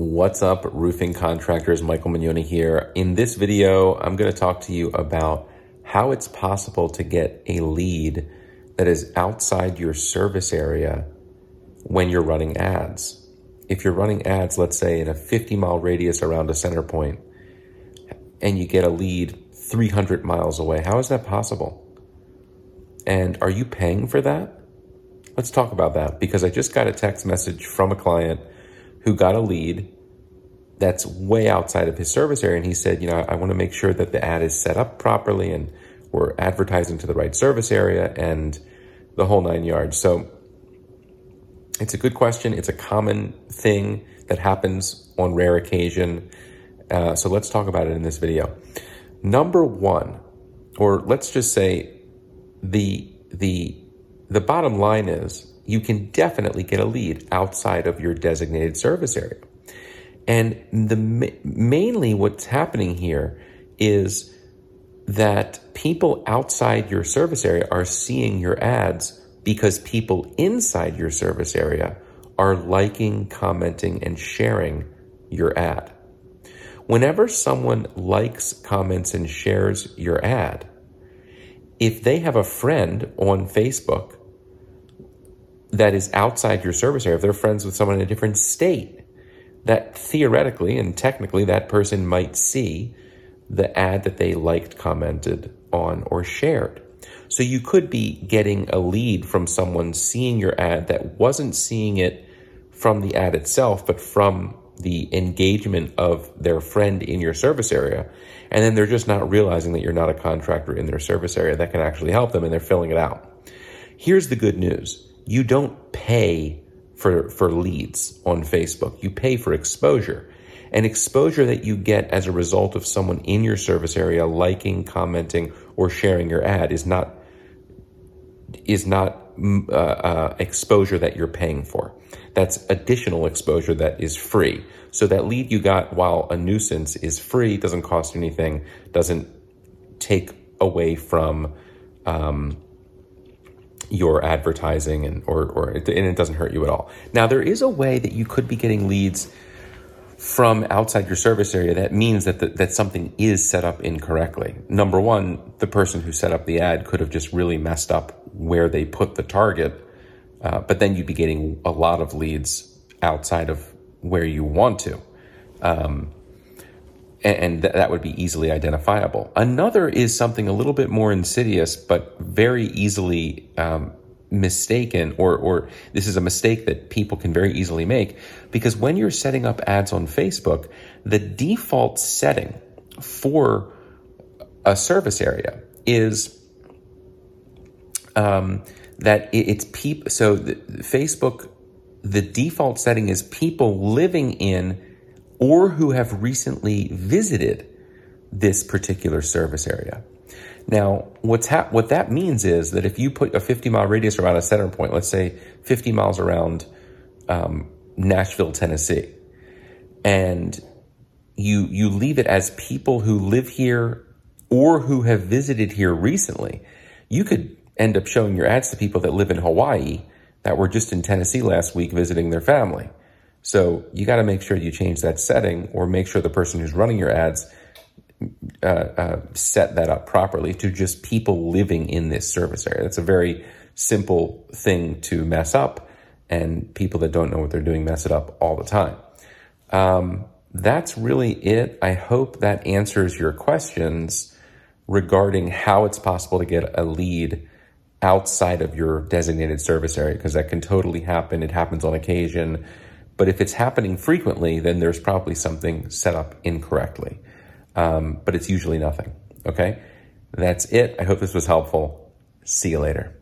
What's up, roofing contractors? Michael Mignoni here. In this video, I'm going to talk to you about how it's possible to get a lead that is outside your service area when you're running ads. If you're running ads, let's say in a 50 mile radius around a center point, and you get a lead 300 miles away, how is that possible? And are you paying for that? Let's talk about that because I just got a text message from a client who got a lead that's way outside of his service area. And he said, you know, I want to make sure that the ad is set up properly and we're advertising to the right service area and the whole nine yards. So it's a good question. It's a common thing that happens on rare occasion. Uh, so let's talk about it in this video. Number one, or let's just say the the the bottom line is you can definitely get a lead outside of your designated service area. And the mainly what's happening here is that people outside your service area are seeing your ads because people inside your service area are liking, commenting, and sharing your ad. Whenever someone likes, comments, and shares your ad, if they have a friend on Facebook that is outside your service area, if they're friends with someone in a different state, that theoretically and technically that person might see the ad that they liked, commented on, or shared. So you could be getting a lead from someone seeing your ad that wasn't seeing it from the ad itself, but from the engagement of their friend in your service area. And then they're just not realizing that you're not a contractor in their service area that can actually help them and they're filling it out. Here's the good news you don't pay for, for leads on Facebook. You pay for exposure. And exposure that you get as a result of someone in your service area liking, commenting, or sharing your ad is not is not mm, uh, uh, exposure that you're paying for. That's additional exposure that is free. So that lead you got while a nuisance is free, doesn't cost anything, doesn't take away from um, your advertising and or or it, and it doesn't hurt you at all. Now there is a way that you could be getting leads from outside your service area that means that the, that something is set up incorrectly. Number one, the person who set up the ad could have just really messed up where they put the target, uh, but then you'd be getting a lot of leads outside of where you want to. Um, and th- that would be easily identifiable. Another is something a little bit more insidious, but very easily um, mistaken, or or this is a mistake that people can very easily make because when you're setting up ads on Facebook, the default setting for a service area is um, that it, it's people. So the, Facebook, the default setting is people living in or who have recently visited this particular service area. Now, what's what that means is that if you put a 50 mile radius around a center point, let's say 50 miles around um, Nashville, Tennessee, and you you leave it as people who live here or who have visited here recently, you could end up showing your ads to people that live in Hawaii that were just in Tennessee last week visiting their family. So you got to make sure you change that setting or make sure the person who's running your ads uh, uh, set that up properly to just people living in this service area. That's a very simple thing to mess up, and people that don't know what they're doing mess it up all the time. Um, that's really it. I hope that answers your questions regarding how it's possible to get a lead outside of your designated service area because that can totally happen. It happens on occasion. But if it's happening frequently, then there's probably something set up incorrectly. Um, but it's usually nothing. Okay. That's it. I hope this was helpful. See you later.